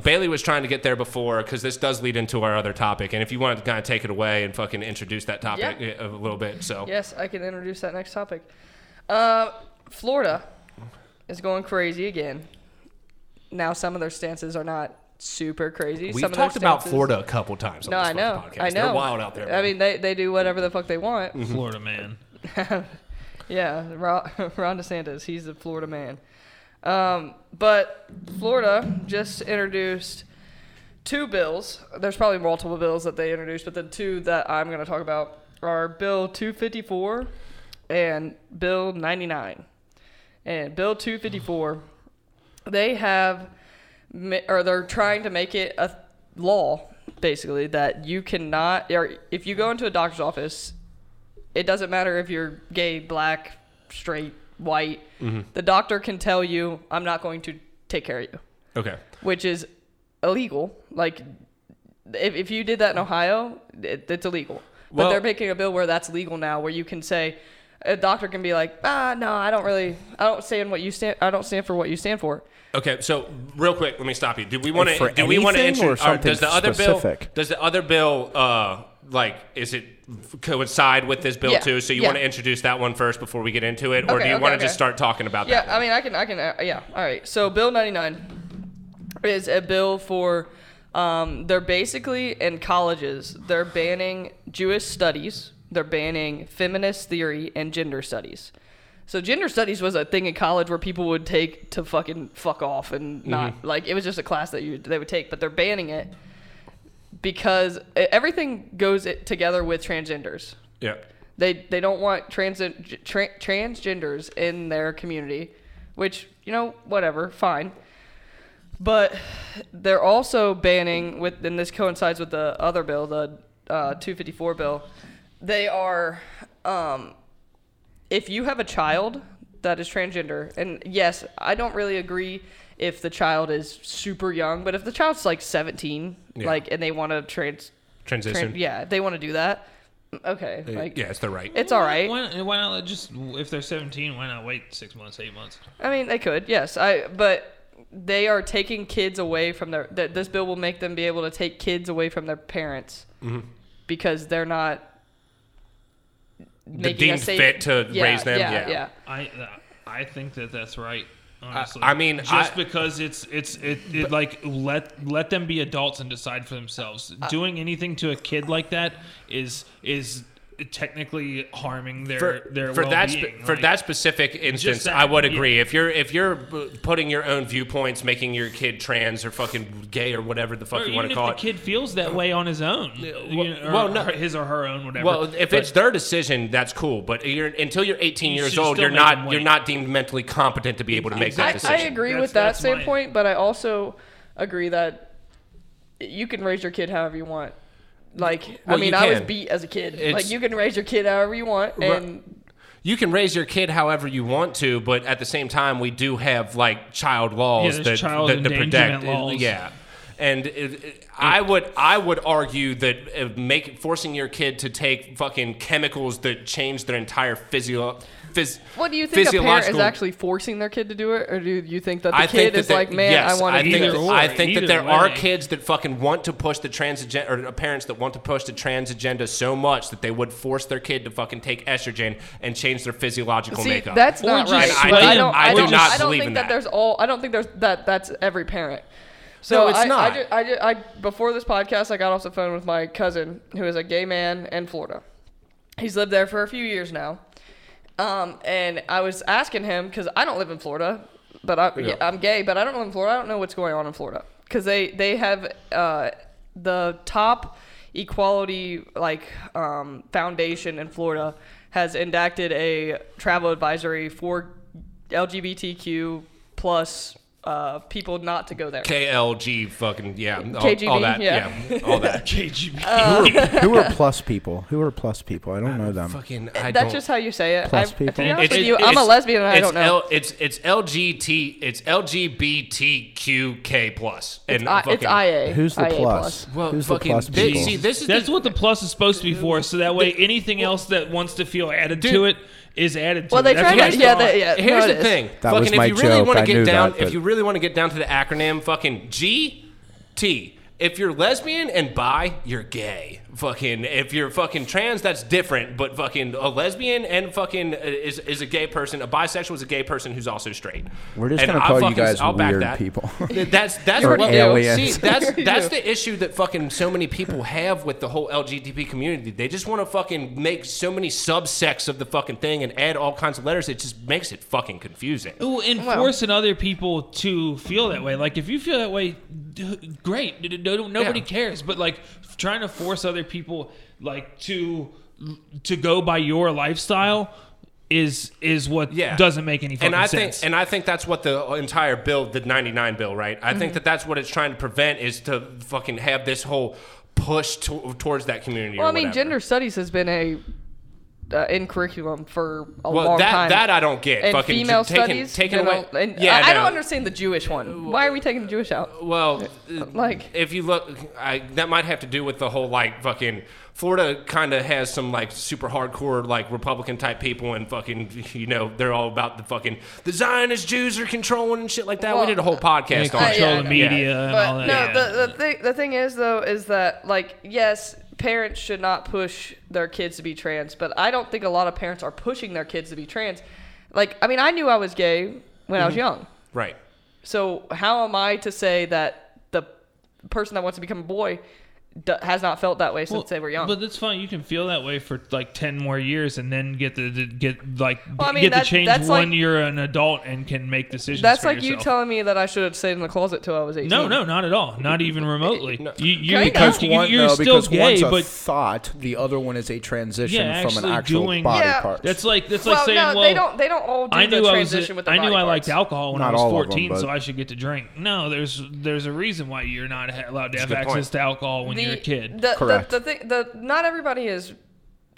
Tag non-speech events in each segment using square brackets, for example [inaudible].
stuff. Bailey was trying to get there before because this does lead into our other topic, and if you want to kind of take it away and fucking introduce that topic Yeah. a little bit, so Yes, I can introduce that next topic. Uh, Florida is going crazy again. Now, some of their stances are not super crazy. we've some of talked about stances- Florida a couple times. On No, this I know. Podcast. I know. They're wild out there. I mean, they, they do whatever the fuck they want. Florida man. [laughs] Yeah, Ron, [laughs] Ron DeSantis, he's the Florida man. Um, but Florida just introduced two bills. There's probably multiple bills that they introduced, but the two that I'm going to talk about are Bill 254 and Bill 99. And Bill 254, they have, or they're trying to make it a law, basically, that you cannot, or if you go into a doctor's office it doesn't matter if you're gay, black, straight, white. The doctor can tell you, I'm not going to take care of you, okay. which is illegal. Like, if, if you did that in Ohio, it, it's illegal. But Well- they're making a bill where that's legal now, where you can say, a doctor can be like, ah, no, I don't really, I don't stand what you stand, I don't stand for what you stand for. Okay, so real quick, let me stop you. Do we want For to? Do we want to? anything or something Does the other specific? bill? Does the other bill? Uh, like, is it coincide with this bill Yeah, too? So you yeah. want to introduce that one first before we get into it, or Okay, do you okay, want to okay. just start talking about Yeah, that? Yeah, I mean, I can, I can, uh, yeah. All right. So Bill 99 is a bill for, um, they're basically in colleges, they're banning Jewish studies, they're banning feminist theory and gender studies. So gender studies was a thing in college where people would take to fucking fuck off and not like it was just a class that you they would take, but they're banning it because everything goes together with transgenders. Yeah. They they don't want trans tra- transgenders in their community, which you know whatever, fine. But they're also banning with, and this coincides with the other bill, the uh, 254 bill. They are, um, if you have a child that is transgender, and yes, I don't really agree if the child is super young, but if the child's like 17, Yeah. like, and they want to trans, Transition. tran- yeah, if they want to do that, okay, like, yeah, it's the right. it's all right. Why, why not just if they're 17? Why not wait six months, eight months? I mean, they could, yes. I but they are taking kids away from their. Th- this bill will make them be able to take kids away from their parents Mm-hmm. because they're not making a deemed safe- fit to Yeah, raise them, Yeah, yeah. yeah. I uh, I think that that's right. Honestly, I mean, just I- because it's it's it, it like let let them be adults and decide for themselves. Uh, Doing anything to a kid like that is is technically harming their for, their for that well-being. spe- for Like, that specific instance, that, I would yeah. agree. If you're if you're putting your own viewpoints, making your kid trans or fucking gay or whatever the fuck or you want to if call the it. kid feels that way on his own, uh, you know, or well, no. her- his or her own, whatever. well, if But- it's their decision, that's cool. But you're, until you're 18 You years old, you're not you're not deemed mentally competent to be able to make that I, I agree That's- with that that's my- standpoint, but I also agree that you can raise your kid however you want. Like, I mean, I was beat as a kid. It's- like, you can raise your kid however you want, and you can raise your kid however you want to, but at the same time, we do have like child laws Yeah, that, there's child that, that protect. laws. Yeah, and it, it- I would I would argue that uh, make forcing your kid to take fucking chemicals that change their entire physio. Phys, what do you think a parent is actually forcing their kid to do it, or do you think that the I think kid that is there- like, man, yes, I want to do Either this? or, I think that either there are kids that fucking want to push the trans agenda, or parents that want to push the trans agenda so much that they would force their kid to fucking take estrogen and change their physiological See, makeup. that's Or not right. I but do- I don't. I I do don't, not I don't believe think in that. that. there's all. I don't think there's that. That's every parent. So No, it's I, not. I, I, I, before this podcast, I got off the phone with my cousin, who is a gay man in Florida. He's lived there for a few years now. Um, and I was asking him because I don't live in Florida, but I, Yeah. I'm gay, but I don't live in Florida. I don't know what's going on in Florida because they they have uh, the top equality like um, foundation in Florida has enacted a travel advisory for LGBTQ plus uh, people not to go there. KLG fucking yeah, all, KGB, all that yeah. yeah, all that. [laughs] KGB. [laughs] Uh, Who are [laughs] plus people? Who are plus people? I don't know them. fucking I That's don't. just how you say it. Plus I, people. To be honest It's- with you, it's- I'm a lesbian and I it's don't know. L, it's it's LGT it's LGBTQK plus and I, fucking, it's IA. Who's the IA plus? Well, Who's the fucking plus thi- people? see this is That's the, what the plus is supposed to be for. So that way, anything else that wants to feel added Dude. to it is added to Well, it. they That's try to. it's Yeah, for. they, yeah. Here's the thing. That fucking was my if you really want to get down that, if you really want to get down to the acronym fucking G T. If you're lesbian and bi, you're gay. Fucking, if you're fucking trans, that's different. But fucking a lesbian and fucking uh, is, is a gay person. A bisexual is a gay person who's also straight. We're just And gonna I call you guys I'll back weird that. people. [laughs] That's that's what [laughs] aliens. See, that's [laughs] that's the issue that fucking so many people have with the whole LGBT community. They just want to fucking make so many subsects of the fucking thing and add all kinds of letters. It just makes it fucking confusing. Well, and Well- forcing other people to feel that way. Like if you feel that way, great. D- d- no- Nobody Yeah. cares. But like trying to force other people like to to go by your lifestyle is is what Yeah. doesn't make any fucking and I sense. think and I think that's what the entire bill, the 99 bill, right? I Mm-hmm. think that that's what it's trying to prevent is to fucking have this whole push to, towards that community. Well, or I mean, whatever. gender studies has been a uh, in curriculum for a Well, long that time. that I don't get. and fucking female taking, studies, taking you away. and yeah, I, I don't understand the Jewish one. Why are we taking the Jewish out? Well, [laughs] Like- if you look, I, that might have to do with the whole like fucking Florida kind of has some like super hardcore like Republican type people and fucking you know they're all about the fucking the Zionist Jews are controlling and shit like that. Well, we did a whole podcast They on Uh, control yeah, the I know. media and all that. no, Yeah. the the thing the thing is though is that like yes, parents should not push their kids to be trans, but I don't think a lot of parents are pushing their kids to be trans. Like I mean, I knew I was gay when I was mm-hmm. young. Right. So how am I to say that the person that wants to become a boy d- has not felt that way since Well, they were young? But that's fine. You can feel that way for like ten more years, and then get the, the get like Well, I mean, get the change when like- you're an adult and can make decisions. That's for like you telling me that I should have stayed in the closet till I was 18. No, no, not at all. Not even remotely. No. You, you're, Kinda. because you, one, you're no, still because gay, one's a but thought, the other one is a transition Yeah, from an actual doing- body Yeah. part. that's like that's well, like saying, no, well, they don't. They don't all do I the knew I was. transition with their I knew body I liked parts. alcohol when Not I was all of them, 14, so I should get to drink. No, there's there's a reason why you're not allowed to have access to alcohol when the, you're a kid. The, Correct. The, the thing, the not everybody is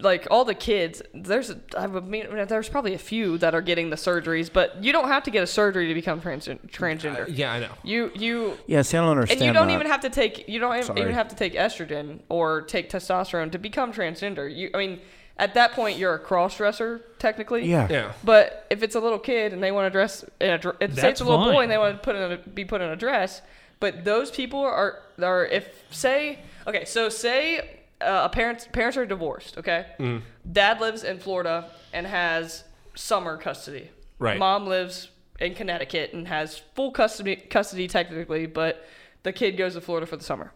like all the kids. There's a, I mean, there's probably a few that are getting the surgeries, but you don't have to get a surgery to become trans, transgender. Yeah, I know. You you yeah, see, I don't understand and you don't that. even have to take you don't even- Sorry. even have to take estrogen or take testosterone to become transgender. You I mean at that point you're a cross dresser technically. yeah. Yeah. But if it's a little kid and they want to dress in a dr- if say it's a little boy and they want to put in a, be put in a dress, but those people are are if say okay, so say uh, a parents parents are divorced, okay? Mm-hmm. Dad lives in Florida and has summer custody. Right. Mom lives in Connecticut and has full custody custody technically, but the kid goes to Florida for the summer.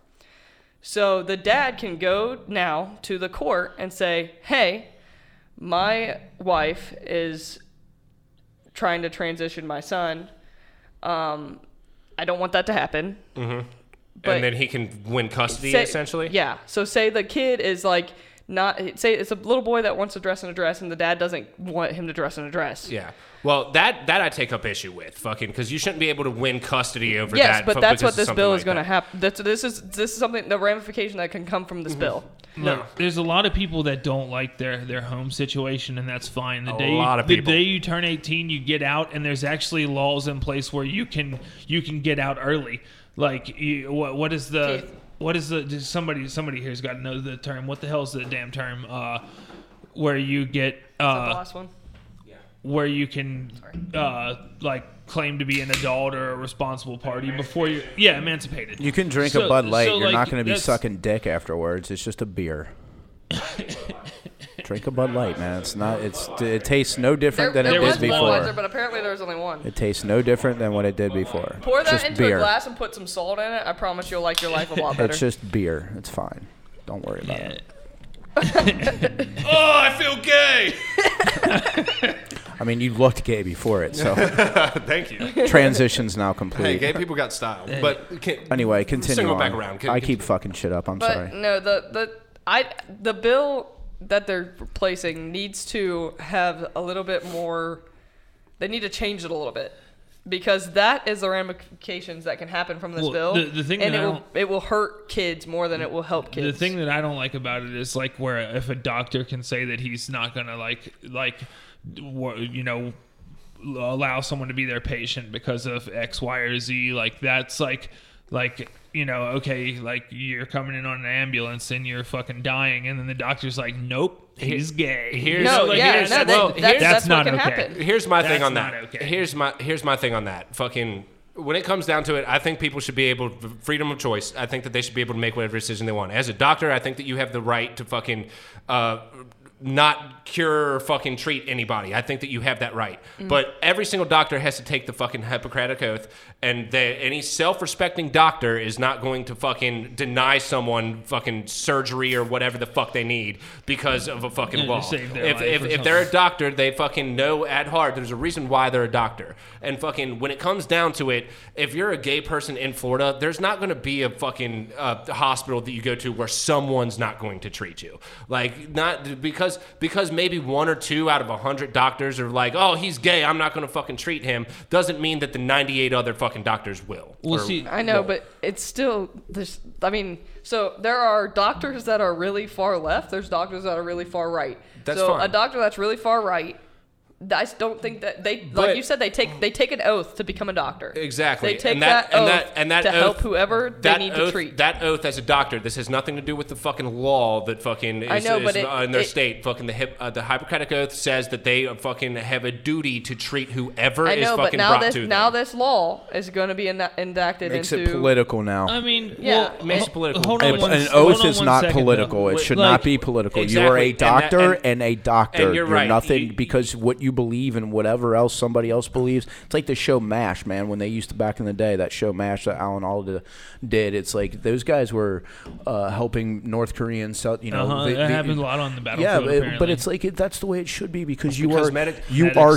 So the dad can go now to the court and say, "Hey, my wife is trying to transition my son. Um, I don't want that to happen. Mm-hmm. But and then he can win custody say- essentially. Yeah. So say the kid is like not say it's a little boy that wants to dress in a dress and the dad doesn't want him to dress in a dress. Yeah. Well, that that I take up issue with, fucking, because you shouldn't be able to win custody over Yes, that. but fu- that's what this bill like is going to that. happen. That's this is this is something the ramification that can come from this mm-hmm. bill. Look, there's a lot of people that don't like their, their home situation, and that's fine. The A day lot you, of the day you turn 18, you get out, and there's actually laws in place where you can you can get out early. Like, you, what what is the Keith. what is the just somebody somebody here's got to know the term. What the hell is the damn term? Uh, where you get Is that the uh, last one? Yeah. Where you can uh, like claim to be an adult or a responsible party before you yeah emancipated. You can drink So- a Bud Light. so, You're like, not going to be that's- sucking dick afterwards. It's just a beer. [laughs] drink a Bud Light, man. It's not. It's. It tastes no different There, than there it was did one before. Budweiser, but apparently there was only one. It tastes no different than what it did before. Pour that just into beer. a glass and put some salt in it. I promise you'll like your life a lot [laughs] better. It's just beer. It's fine. Don't worry about Yeah. it. [laughs] Oh, I feel gay. [laughs] I mean, you looked gay before it, so Thank you. transition's now Hey, complete. gay people got style, but can, Anyway, continue. Single on. back around. Can- I can- keep fucking shit up. I'm But sorry. no, the the I the bill that they're replacing needs to have a little bit more. They need to change it a little bit because that is the ramifications that can happen from this Well, bill. the- the thing and that it will it will hurt kids more than it will help kids. The thing that I don't like about it is like where if a doctor can say that he's not gonna like like you know allow someone to be their patient because of X, Y, or Z, like that's like like you know okay like you're coming in on an ambulance and you're fucking dying and then the doctor's like nope he's gay. Here's- no, like, yeah, here's- no, that, well, that's, here's- that's, That's what not can okay. happen. Here's my thing on that. okay. Here's my here's my thing on that. Fucking when it comes down to it, I think people should be able freedom of choice. I think that they should be able to make whatever decision they want. As a doctor, I think that you have the right to fucking uh, not cure or fucking treat anybody. I think that you have that right. But every single doctor has to take the fucking Hippocratic oath, and they, any self-respecting doctor is not going to fucking deny someone fucking surgery or whatever the fuck they need because of a fucking Yeah, to law. save If, if, if they're a doctor, they fucking know at heart there's a reason why they're a doctor. And fucking when it comes down to it, if you're a gay person in Florida, there's not going to be a fucking uh, hospital that you go to where someone's not going to treat you. Like not because because maybe one or two out of a hundred doctors are like, oh, he's gay, I'm not going to fucking treat him. Doesn't mean that the 98 other fucking doctors will. Well, see, I know, won't. but it's still there's. I mean, so there are doctors that are really far left. There's doctors that are really far right. That's so fine. a doctor that's really far right. I don't think that they, But- like you said, they take they take an oath to become a doctor. Exactly. They take and that, that, and oath that, and that to oath, help whoever they need oath, to treat. That oath as a doctor, this has nothing to do with the fucking law that fucking is, I know, is but it- in their it- state. Fucking the hip, uh, the Hippocratic oath says that they fucking have a duty to treat whoever I is know, but fucking now brought this to them. now this law is going to be en- enacted Makes into it political now. I mean, Yeah, well, makes it political. Hold An on one, an hold oath on is not second, political. though. It should Like, not be political. You are a and that- doctor and- and, a doctor. and you're right. nothing You- because what you believe and whatever else somebody else believes. It's like the show MASH, man. When they used to back in the day, that show MASH that Alan Alda did. It's like those guys were uh, helping North Koreans. sell- You know, Uh-huh, the- that the- happens a lot on the battlefield. yeah, but, apparently. but it's like it, that's the way it should be because you Because are medic- you medics- are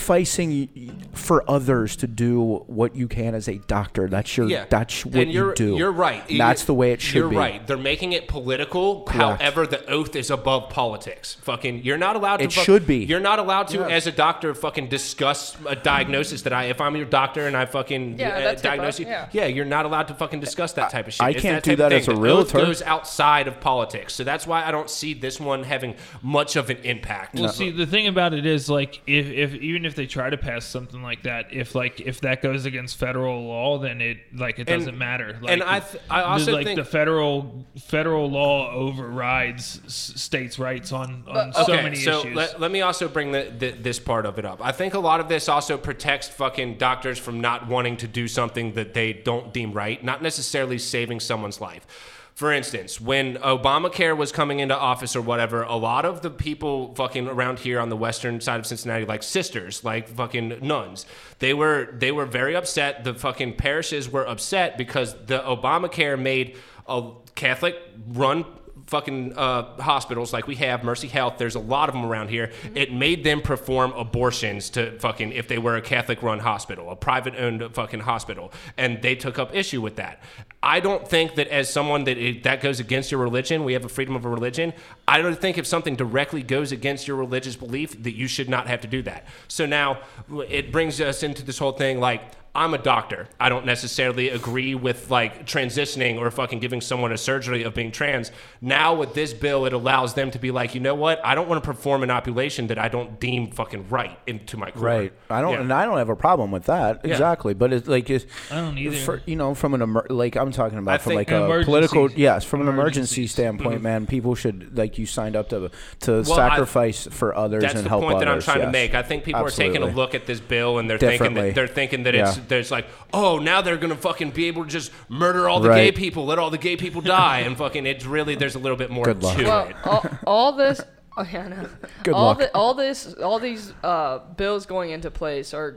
sacrificing for others to do what you can as a doctor. That's your Yeah, that's what and you you're, do. You're right. And that's the way it should be. You're right. They're making it political. However, the oath is above politics. Fucking, you're not allowed to. It fuck- should be. You're not allowed to, Yeah. as a doctor, fucking discuss a diagnosis that I. If I'm your doctor and I fucking Yeah, uh, that's diagnose HIPAA, you, yeah. you're not allowed to fucking discuss that type of shit. I It's can't that do type of that as thing. a The oath realtor. goes outside of politics, so that's why I don't see this one having much of an impact. Well, see, the thing about it is, like, if, if even if they try to pass something like that, if like if that goes against federal law, then it like it doesn't matter. Like, and I th- I the- also like think- the federal federal law overrides s- states' rights on on But- so okay, many so issues. Let, let me also bring the, this part of it up. I think a lot of this also protects fucking doctors from not wanting to do something that they don't deem right, not necessarily saving someone's life. For instance, when Obamacare was coming into office or whatever, a lot of the people fucking around here on the western side of Cincinnati, like sisters, like fucking nuns, they were they were very upset. The fucking parishes were upset because the Obamacare made a Catholic run fucking uh, hospitals like we have Mercy Health. There's a lot of them around here. It made them perform abortions to fucking if they were a Catholic run hospital, a private owned fucking hospital, and they took up issue with that. I don't think that as someone that it, that goes against your religion, we have a freedom of a religion. I don't think if something directly goes against your religious belief that you should not have to do that. So now it brings us into this whole thing like I'm a doctor. I don't necessarily agree with like transitioning or fucking giving someone a surgery of being trans. Now with this bill, it allows them to be like, you know what? I don't want to perform an opulation that I don't deem fucking right into my career. Right. I don't, Yeah. and I don't have a problem with that. Yeah. Exactly. But it's like, it's, I don't either. For, you know, from an emer- like I'm talking about I from like a emergencies- political, yes, from an emergency emergencies. standpoint, man, people should like you signed up to to Well, I- sacrifice for others That's and the help point that I'm others, trying to make. I think people are taking a look at this bill and they're thinking that they're thinking that it's Yeah. There's like, oh, now they're gonna fucking be able to just murder all the Right. gay people, let all the gay people die, and fucking it's really there's a little bit more Good luck. to Well, it. all, all this. [laughs] Oh, yeah, I know. Good all luck. The, all this, all these uh, bills going into place are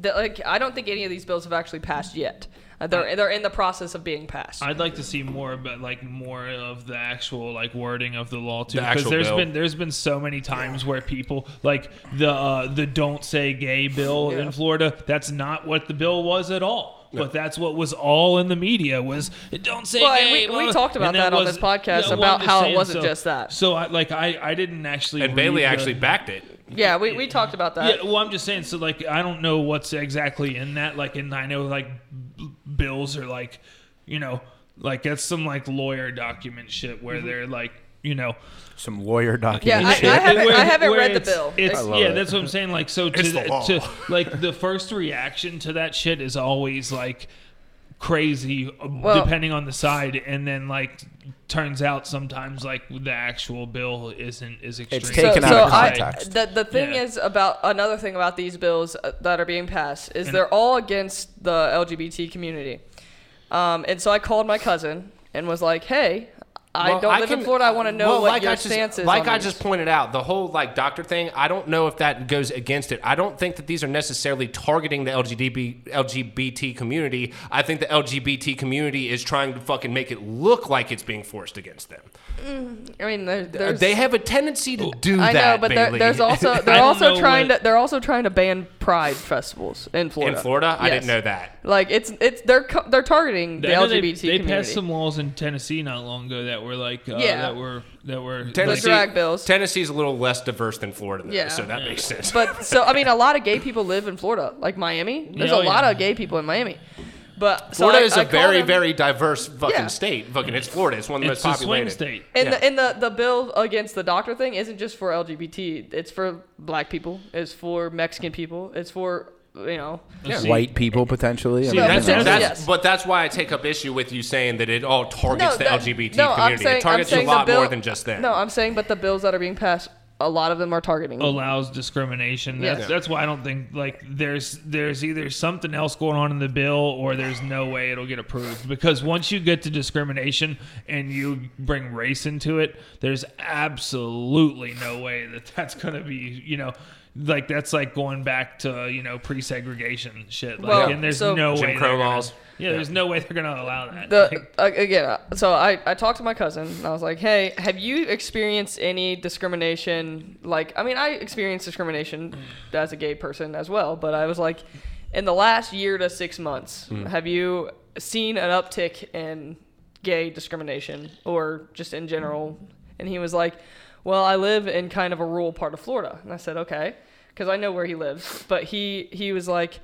the, like. I don't think any of these bills have actually passed yet. They're they're in the process of being passed. I'd like to see more about like more of the actual like wording of the law too, because actual there's bill. been there's been so many times where people like the uh, the don't say gay bill Yeah. in Florida. That's not what the bill was at all. But that's what was all in the media was don't say Well, gay. we- we talked about And that on this podcast well, about I'm how it wasn't so- just that. So I like I I didn't actually And Bailey read the- actually backed it. yeah, we, we talked about that. yeah, well, I'm just saying. So, like, I don't know what's exactly in that. Like, and I know like b- bills are like, you know, like that's some like lawyer document shit Mm-hmm. where they're like, you know, Some lawyer Yeah, document. I, shit. [laughs] I haven't, where- I haven't where read the bill. It's I love yeah, it. that's what I'm saying. Like, so to, It's the law. to like the first reaction to that shit is always like crazy uh, Well- depending on the side, and then like turns out sometimes like the actual bill isn't is extreme. It's taken so, out so of I, the the thing Yeah. is about another thing about these bills uh, that are being passed is they're all against the LGBT community. Um, and so I called my cousin and was like, "Hey, I Well, don't live in can- Florida. I want to uh, know well, what like your I just, stance is." Like on I these." just pointed out, the whole like doctor thing. I don't know if that goes against it. I don't think that these are necessarily targeting the LGBT LGBT community. I think the LGBT community is trying to fucking make it look like it's being forced against them. Mm, I mean, there, they have a tendency to oh, do I that. I know, but there, there's [laughs] also they're also trying what- to they're also trying to ban pride festivals in Florida. in Florida. I didn't know that. Like it's it's they're they're targeting the I know they, LGBT they community. passed some laws in Tennessee not long ago that were like uh, Yeah. that were that were Tennessee, drag bills. Tennessee's a little less diverse than Florida, though, Yeah. so that makes sense. But so I mean, a lot of gay people live in Florida, like Miami. [laughs] There's Yeah, a oh, lot yeah. of gay people in Miami. But so Florida I- is I a called very, him- very diverse fucking Yeah. state. Fucking, it's Florida. It's one of the it's most a swing populated. state. And Yeah. the and the the bill against the doctor thing isn't just for LGBT. It's for black people. It's for Mexican people. It's for you know. Yeah. White people potentially. I mean, That's, you know. Potentially, that's, yes. But that's why I take up issue with you saying that it all targets the that- LGBT no, I'm community. saying- it targets I'm a lot bill, more than just them. No, I'm saying, but the bills that are being passed, a lot of them are targeting. allows discrimination. That's Yes. that's why I don't think like there's there's either something else going on in the bill or there's no way it'll get approved because once you get to discrimination and you bring race into it, there's absolutely no way that that's going to be, you know, like that's like going back to, you know, pre-segregation shit. Like Well, and there's so- no Jim way Crow they're gonna- laws. Yeah, there's no way they're going to allow that. the Like, uh, again, uh, so I, I talked to my cousin and I was like, hey, have you experienced any discrimination? Like, I mean, I experienced discrimination as a gay person as well, but I was like, in the last year to six months, Hmm. have you seen an uptick in gay discrimination or just in general? And he was like, well, I live in kind of a rural part of Florida, and I said, okay, because I know where he lives, but he he was like.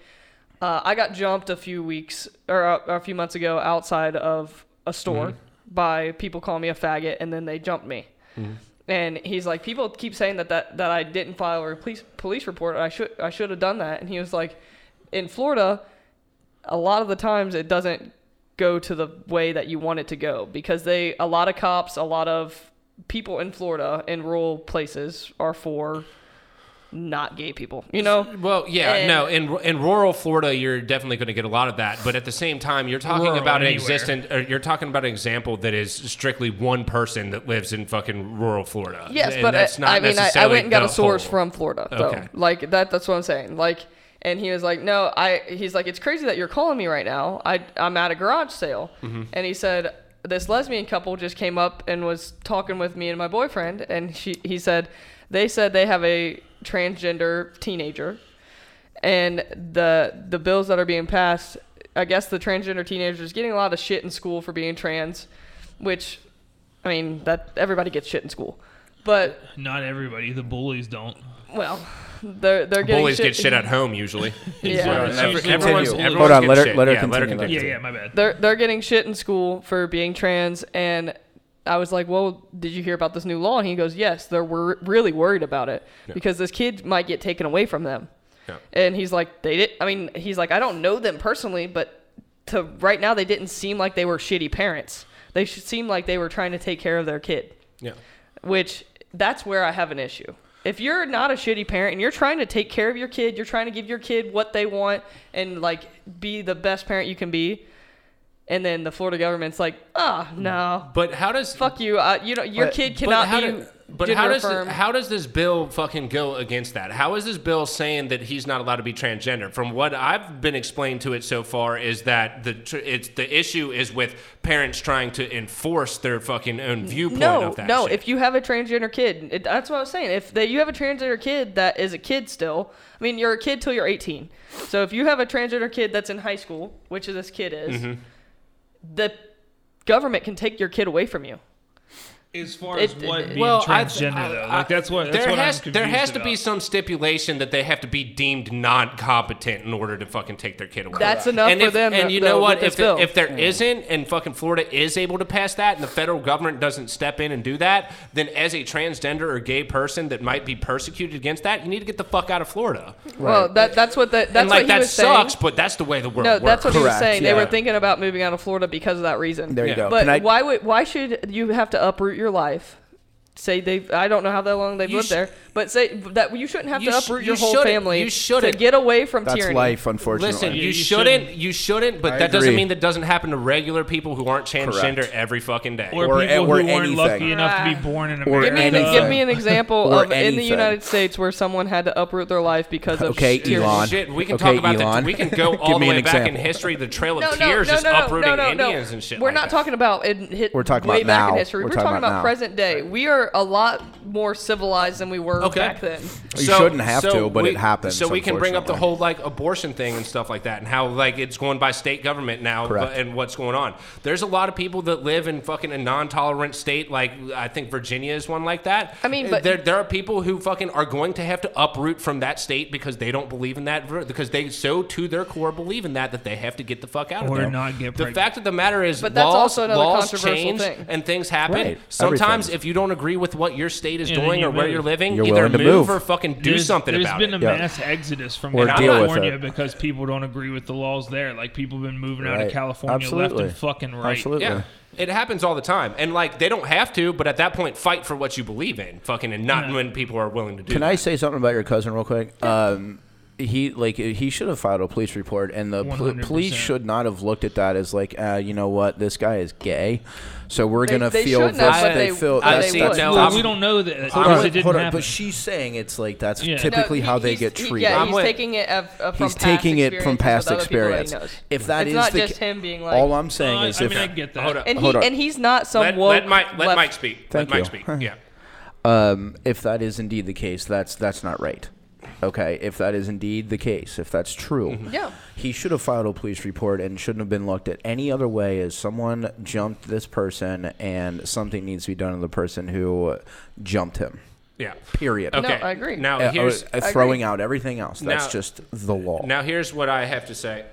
Uh, I got jumped a few weeks or a, a few months ago outside of a store by people calling me a faggot, and then they jumped me. And he's like, people keep saying that, that that I didn't file a police police report. I should I should have done that. And he was like, in Florida, a lot of the times it doesn't go to the way that you want it to go because they a lot of cops, a lot of people in Florida in rural places are for not gay people. You know. Well, yeah, And- no. In in rural Florida, you're definitely going to get a lot of that. But at the same time, you're talking Rural about an existent. Or you're talking about an example that is strictly one person that lives in fucking rural Florida. Yes, And but that's I, not I mean, I, I went and got a source whole. from Florida, though. Okay. Like that. That's what I'm saying. Like, and he was like, "No, I." He's like, "It's crazy that you're calling me right now. I I'm at a garage sale," Mm-hmm. and he said. This lesbian couple just came up and was talking with me and my boyfriend, and she he said they said they have a transgender teenager, and the the bills that are being passed, I guess the transgender teenager is getting a lot of shit in school for being trans, which, I mean that everybody gets shit in school, but not everybody, the bullies don't. well, they're they're getting Bullies shit, get shit at home usually. [laughs] Yeah. It's Every- everyone's, everyone's Hold on, getting let her- shit. let her yeah, let her continue, let her continue. Yeah, yeah, my bad. They're they're getting shit in school for being trans, and I was like, well, did you hear about this new law? And he goes, yes, they're wor- really worried about it because this kid might get taken away from them. Yeah. And he's like, they did. I mean, he's like, I don't know them personally, but to right now, they didn't seem like they were shitty parents. They sh- seemed like they were trying to take care of their kid. Yeah. which that's where I have an issue. If you're not a shitty parent and you're trying to take care of your kid, you're trying to give your kid what they want and like be the best parent you can be, and then the Florida government's like, ah, no, But how does fuck you. Uh, you know, your But- kid cannot be. do- but how does affirmed. how does this bill fucking go against that? How is this bill saying that he's not allowed to be transgender? From what I've been explained to it so far is that the tr- it's the issue is with parents trying to enforce their fucking own viewpoint no, of that. no. shit. If you have a transgender kid, it, that's what I was saying. If they, you have a transgender kid that is a kid still, I mean, you're a kid till you're 18. So if you have a transgender kid that's in high school, which this kid is, Mm-hmm. the government can take your kid away from you. As far It- as what it- being Well, transgender I- though, like that's what that's there what has I'm there has confused to be some stipulation that they have to be deemed non-competent in order to fucking take their kid away. That's enough and for if, them, And you know what? with this If, there- bill. if there not and fucking Florida is able to pass that, and the federal government doesn't step in and do that, then as a transgender or gay person that might be persecuted against that, you need to get the fuck out of Florida. Well, that that's what the, that's and like what he that was sucks, saying. but that's the way the world No, works. that's what he was Correct, saying. They were thinking about moving out of Florida because of that reason. There you Yeah. go. But I- why would why should you have to uproot your life? Say they I don't know how that long they've You lived sh- there, but say that you shouldn't have You to sh- uproot you your whole family you to shouldn't. get away from That's tyranny. life, unfortunately. Listen, you, you shouldn't, shouldn't. You shouldn't. But I that doesn't mean that doesn't happen to regular people who aren't transgender Correct. every fucking day. or, or- people or who weren't anything. lucky enough to be Ah. born in Or Give me, an, America. give me an example Or of in the. United States where someone had to uproot their life because of Okay, tyranny. Elon. Shit, we can Okay, talk about Elon. that. We can go [laughs] all the way back in example. history. The Trail of No, no, Tears no, just no, no, uprooting no, no, no. Indians and shit. We're not talking about We're talking way about back in now. history. We're We're, talking talking about about, present day. We are a lot more civilized than we were Okay. back then. You shouldn't have to, but we- it happens. So we can bring up the unfortunately. whole like abortion thing and stuff like that, and how like it's going by state government now, Correct. and what's going on. There's a lot of people that live in fucking a non-tolerant state, like I think Virginia is one like that. I mean, eh, but- there there are people who fucking are going to have to uproot from that state because they don't believe in that, ver- because they so to their core believe in that that they have to get the fuck out of Or there. not get the pregnant. fact of the matter is, But that's laws, also another laws controversial change thing. and things happen. Right. Sometimes Everything. if you don't agree with what your state is Yeah, doing you or where you're living, You're either willing to move, move. or fucking do There's- something There's about it. There's been it. a Yeah. mass exodus from Or California because people don't agree with the laws there. Like people have been moving out of California left and fucking right. Absolutely. Yeah. It happens all the time. And like they don't have to, but at that point fight for what you believe in. Fucking and not Yeah. when people are willing to do Can that. I say something about your cousin real quick? Um, he like he should have filed a police report, and the pol- 100%. police should not have looked at that as like, uh, you know what, this guy is gay, so we're They- gonna they feel shouldn't have, they they- feel but that's, they that's, would. no, well, I'm- we don't know that Hold on, it didn't hold on, but she's saying it's like that's Yeah. typically No, how they he's- get he- treated. Yeah, I'm he's with- taking it of, of from He's past taking it from past with other people that he experience. If that it's is not the just him being like. all I'm saying Uh, is I if mean, I get that. Hold and Hold he on. and he's not some let, woke. let Mike let Mike speak. Thank let you. Mike speak. Yeah. Um, if that is indeed the case, that's that's not right. Okay, if that is indeed the case, if that's true, Mm-hmm. Yeah. he should have filed a police report and shouldn't have been looked at any other way as someone jumped this person and something needs to be done to the person who jumped him. Yeah. Period. No, Okay. I agree. Now Uh, here's uh, throwing out everything else. That's Now- just the law. now here's what I have to say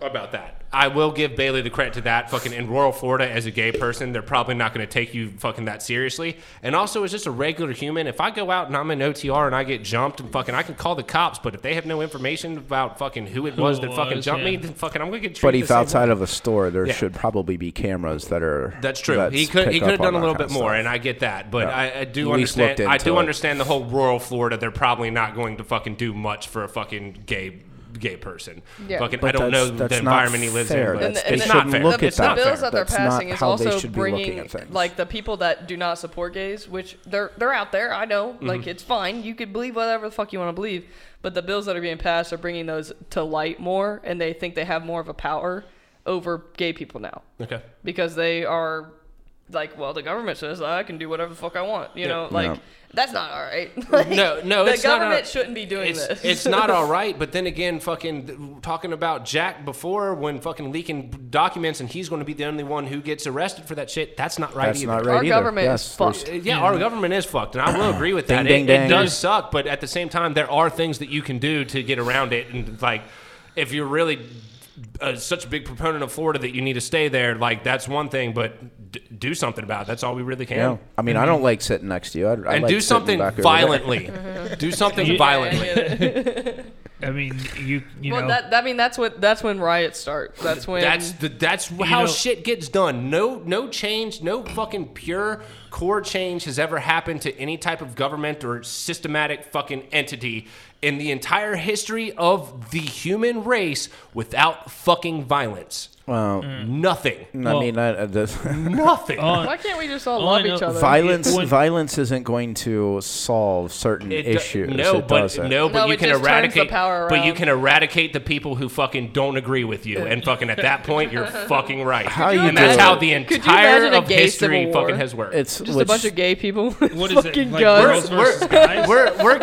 about that. I will give Bailey the credit to that. Fucking in rural Florida, as a gay person, they're probably not going to take you fucking that seriously. And also, as just a regular human, if I go out and I'm in OTR and I get jumped and fucking, I can call the cops. But if they have no information about fucking who it was Who it that fucking was, jumped me, yeah. then fucking I'm going to get but treated. if the outside way. of a store, there Yeah. should probably be cameras that are. That's true. that he could he could have done a little bit more, stuff. and I get that. But Yeah. I, I do At understand. I do it. understand the whole rural Florida. They're probably not going to fucking do much for a fucking gay gay person. Yeah. Fucking, But I don't know the environment he lives fair. in. But And the- it's and they the- not shouldn't fair. look the, at that. the bills that they're That's passing is also should be looking bringing like the people that do not support gays, which they're they're out there. I know, Mm-hmm. like it's fine. You could believe whatever the fuck you want to believe, but the bills that are being passed are bringing those to light more, and they think they have more of a power over gay people now Okay. because they are like, well, the government says I can do whatever the fuck I want. You know, like Yeah. that's not all right. [laughs] Like, No, no, the it's not government all- shouldn't be doing It's, this. it's not all [laughs] right, but then again, fucking talking about Jack before when fucking leaking documents and he's going to be the only one who gets arrested for that shit. That's not right That's either. not right Our either. government is yes, there's- fucked. Uh, Yeah, our government is fucked, and I will agree with that. Ding, it, ding, it does suck, but at the same time, there are things that you can do to get around it. And like, if you're really uh, such a big proponent of Florida that you need to stay there, like that's one thing. But d- do something about it. That's all we really can. Yeah. I mean, I don't like sitting next to you. I, I And like do something back over there. violently. [laughs] [laughs] do something violently. [laughs] I mean, you you well, know, that I mean that's what that's when riots start. That's when That's the that's how know- shit gets done. No no change, no fucking pure core change has ever happened to any type of government or systematic fucking entity in the entire history of the human race without fucking violence. Well, Nothing. I Well- mean, I, uh, this, [laughs] Nothing. on- Why can't we just all All I love each other? violence when- violence isn't going to solve certain It do- issues. No, it but doesn't. no, but No, you it can just turns the eradicate. power But you around. can eradicate the people who fucking don't agree with you, and fucking at that point you're [laughs] fucking right. How you and that's do how the Could you entire imagine a of gay history civil war? fucking has worked. It's just a which- bunch of gay people with what is it? fucking Like guns. girls versus guys? we're we're getting